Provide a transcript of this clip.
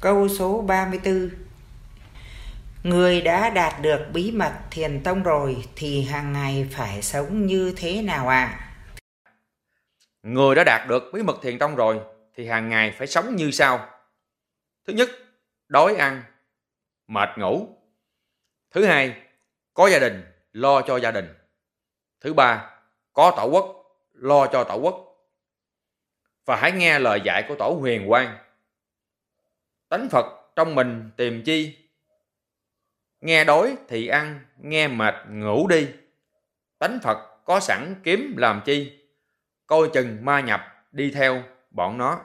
Câu số 34 Người đã đạt được bí mật thiền tông rồi thì hàng ngày phải sống như thế nào ạ? À? Người đã đạt được bí mật thiền tông rồi thì hàng ngày phải sống như sau. Thứ nhất, đói ăn, mệt ngủ. Thứ hai, có gia đình, lo cho gia đình. Thứ ba, có tổ quốc, lo cho tổ quốc. Và hãy nghe lời dạy của tổ huyền quang. Tánh Phật trong mình tìm chi? Nghe đói thì ăn, nghe mệt ngủ đi. Tánh Phật có sẵn kiếm làm chi? Coi chừng ma nhập đi theo bọn nó.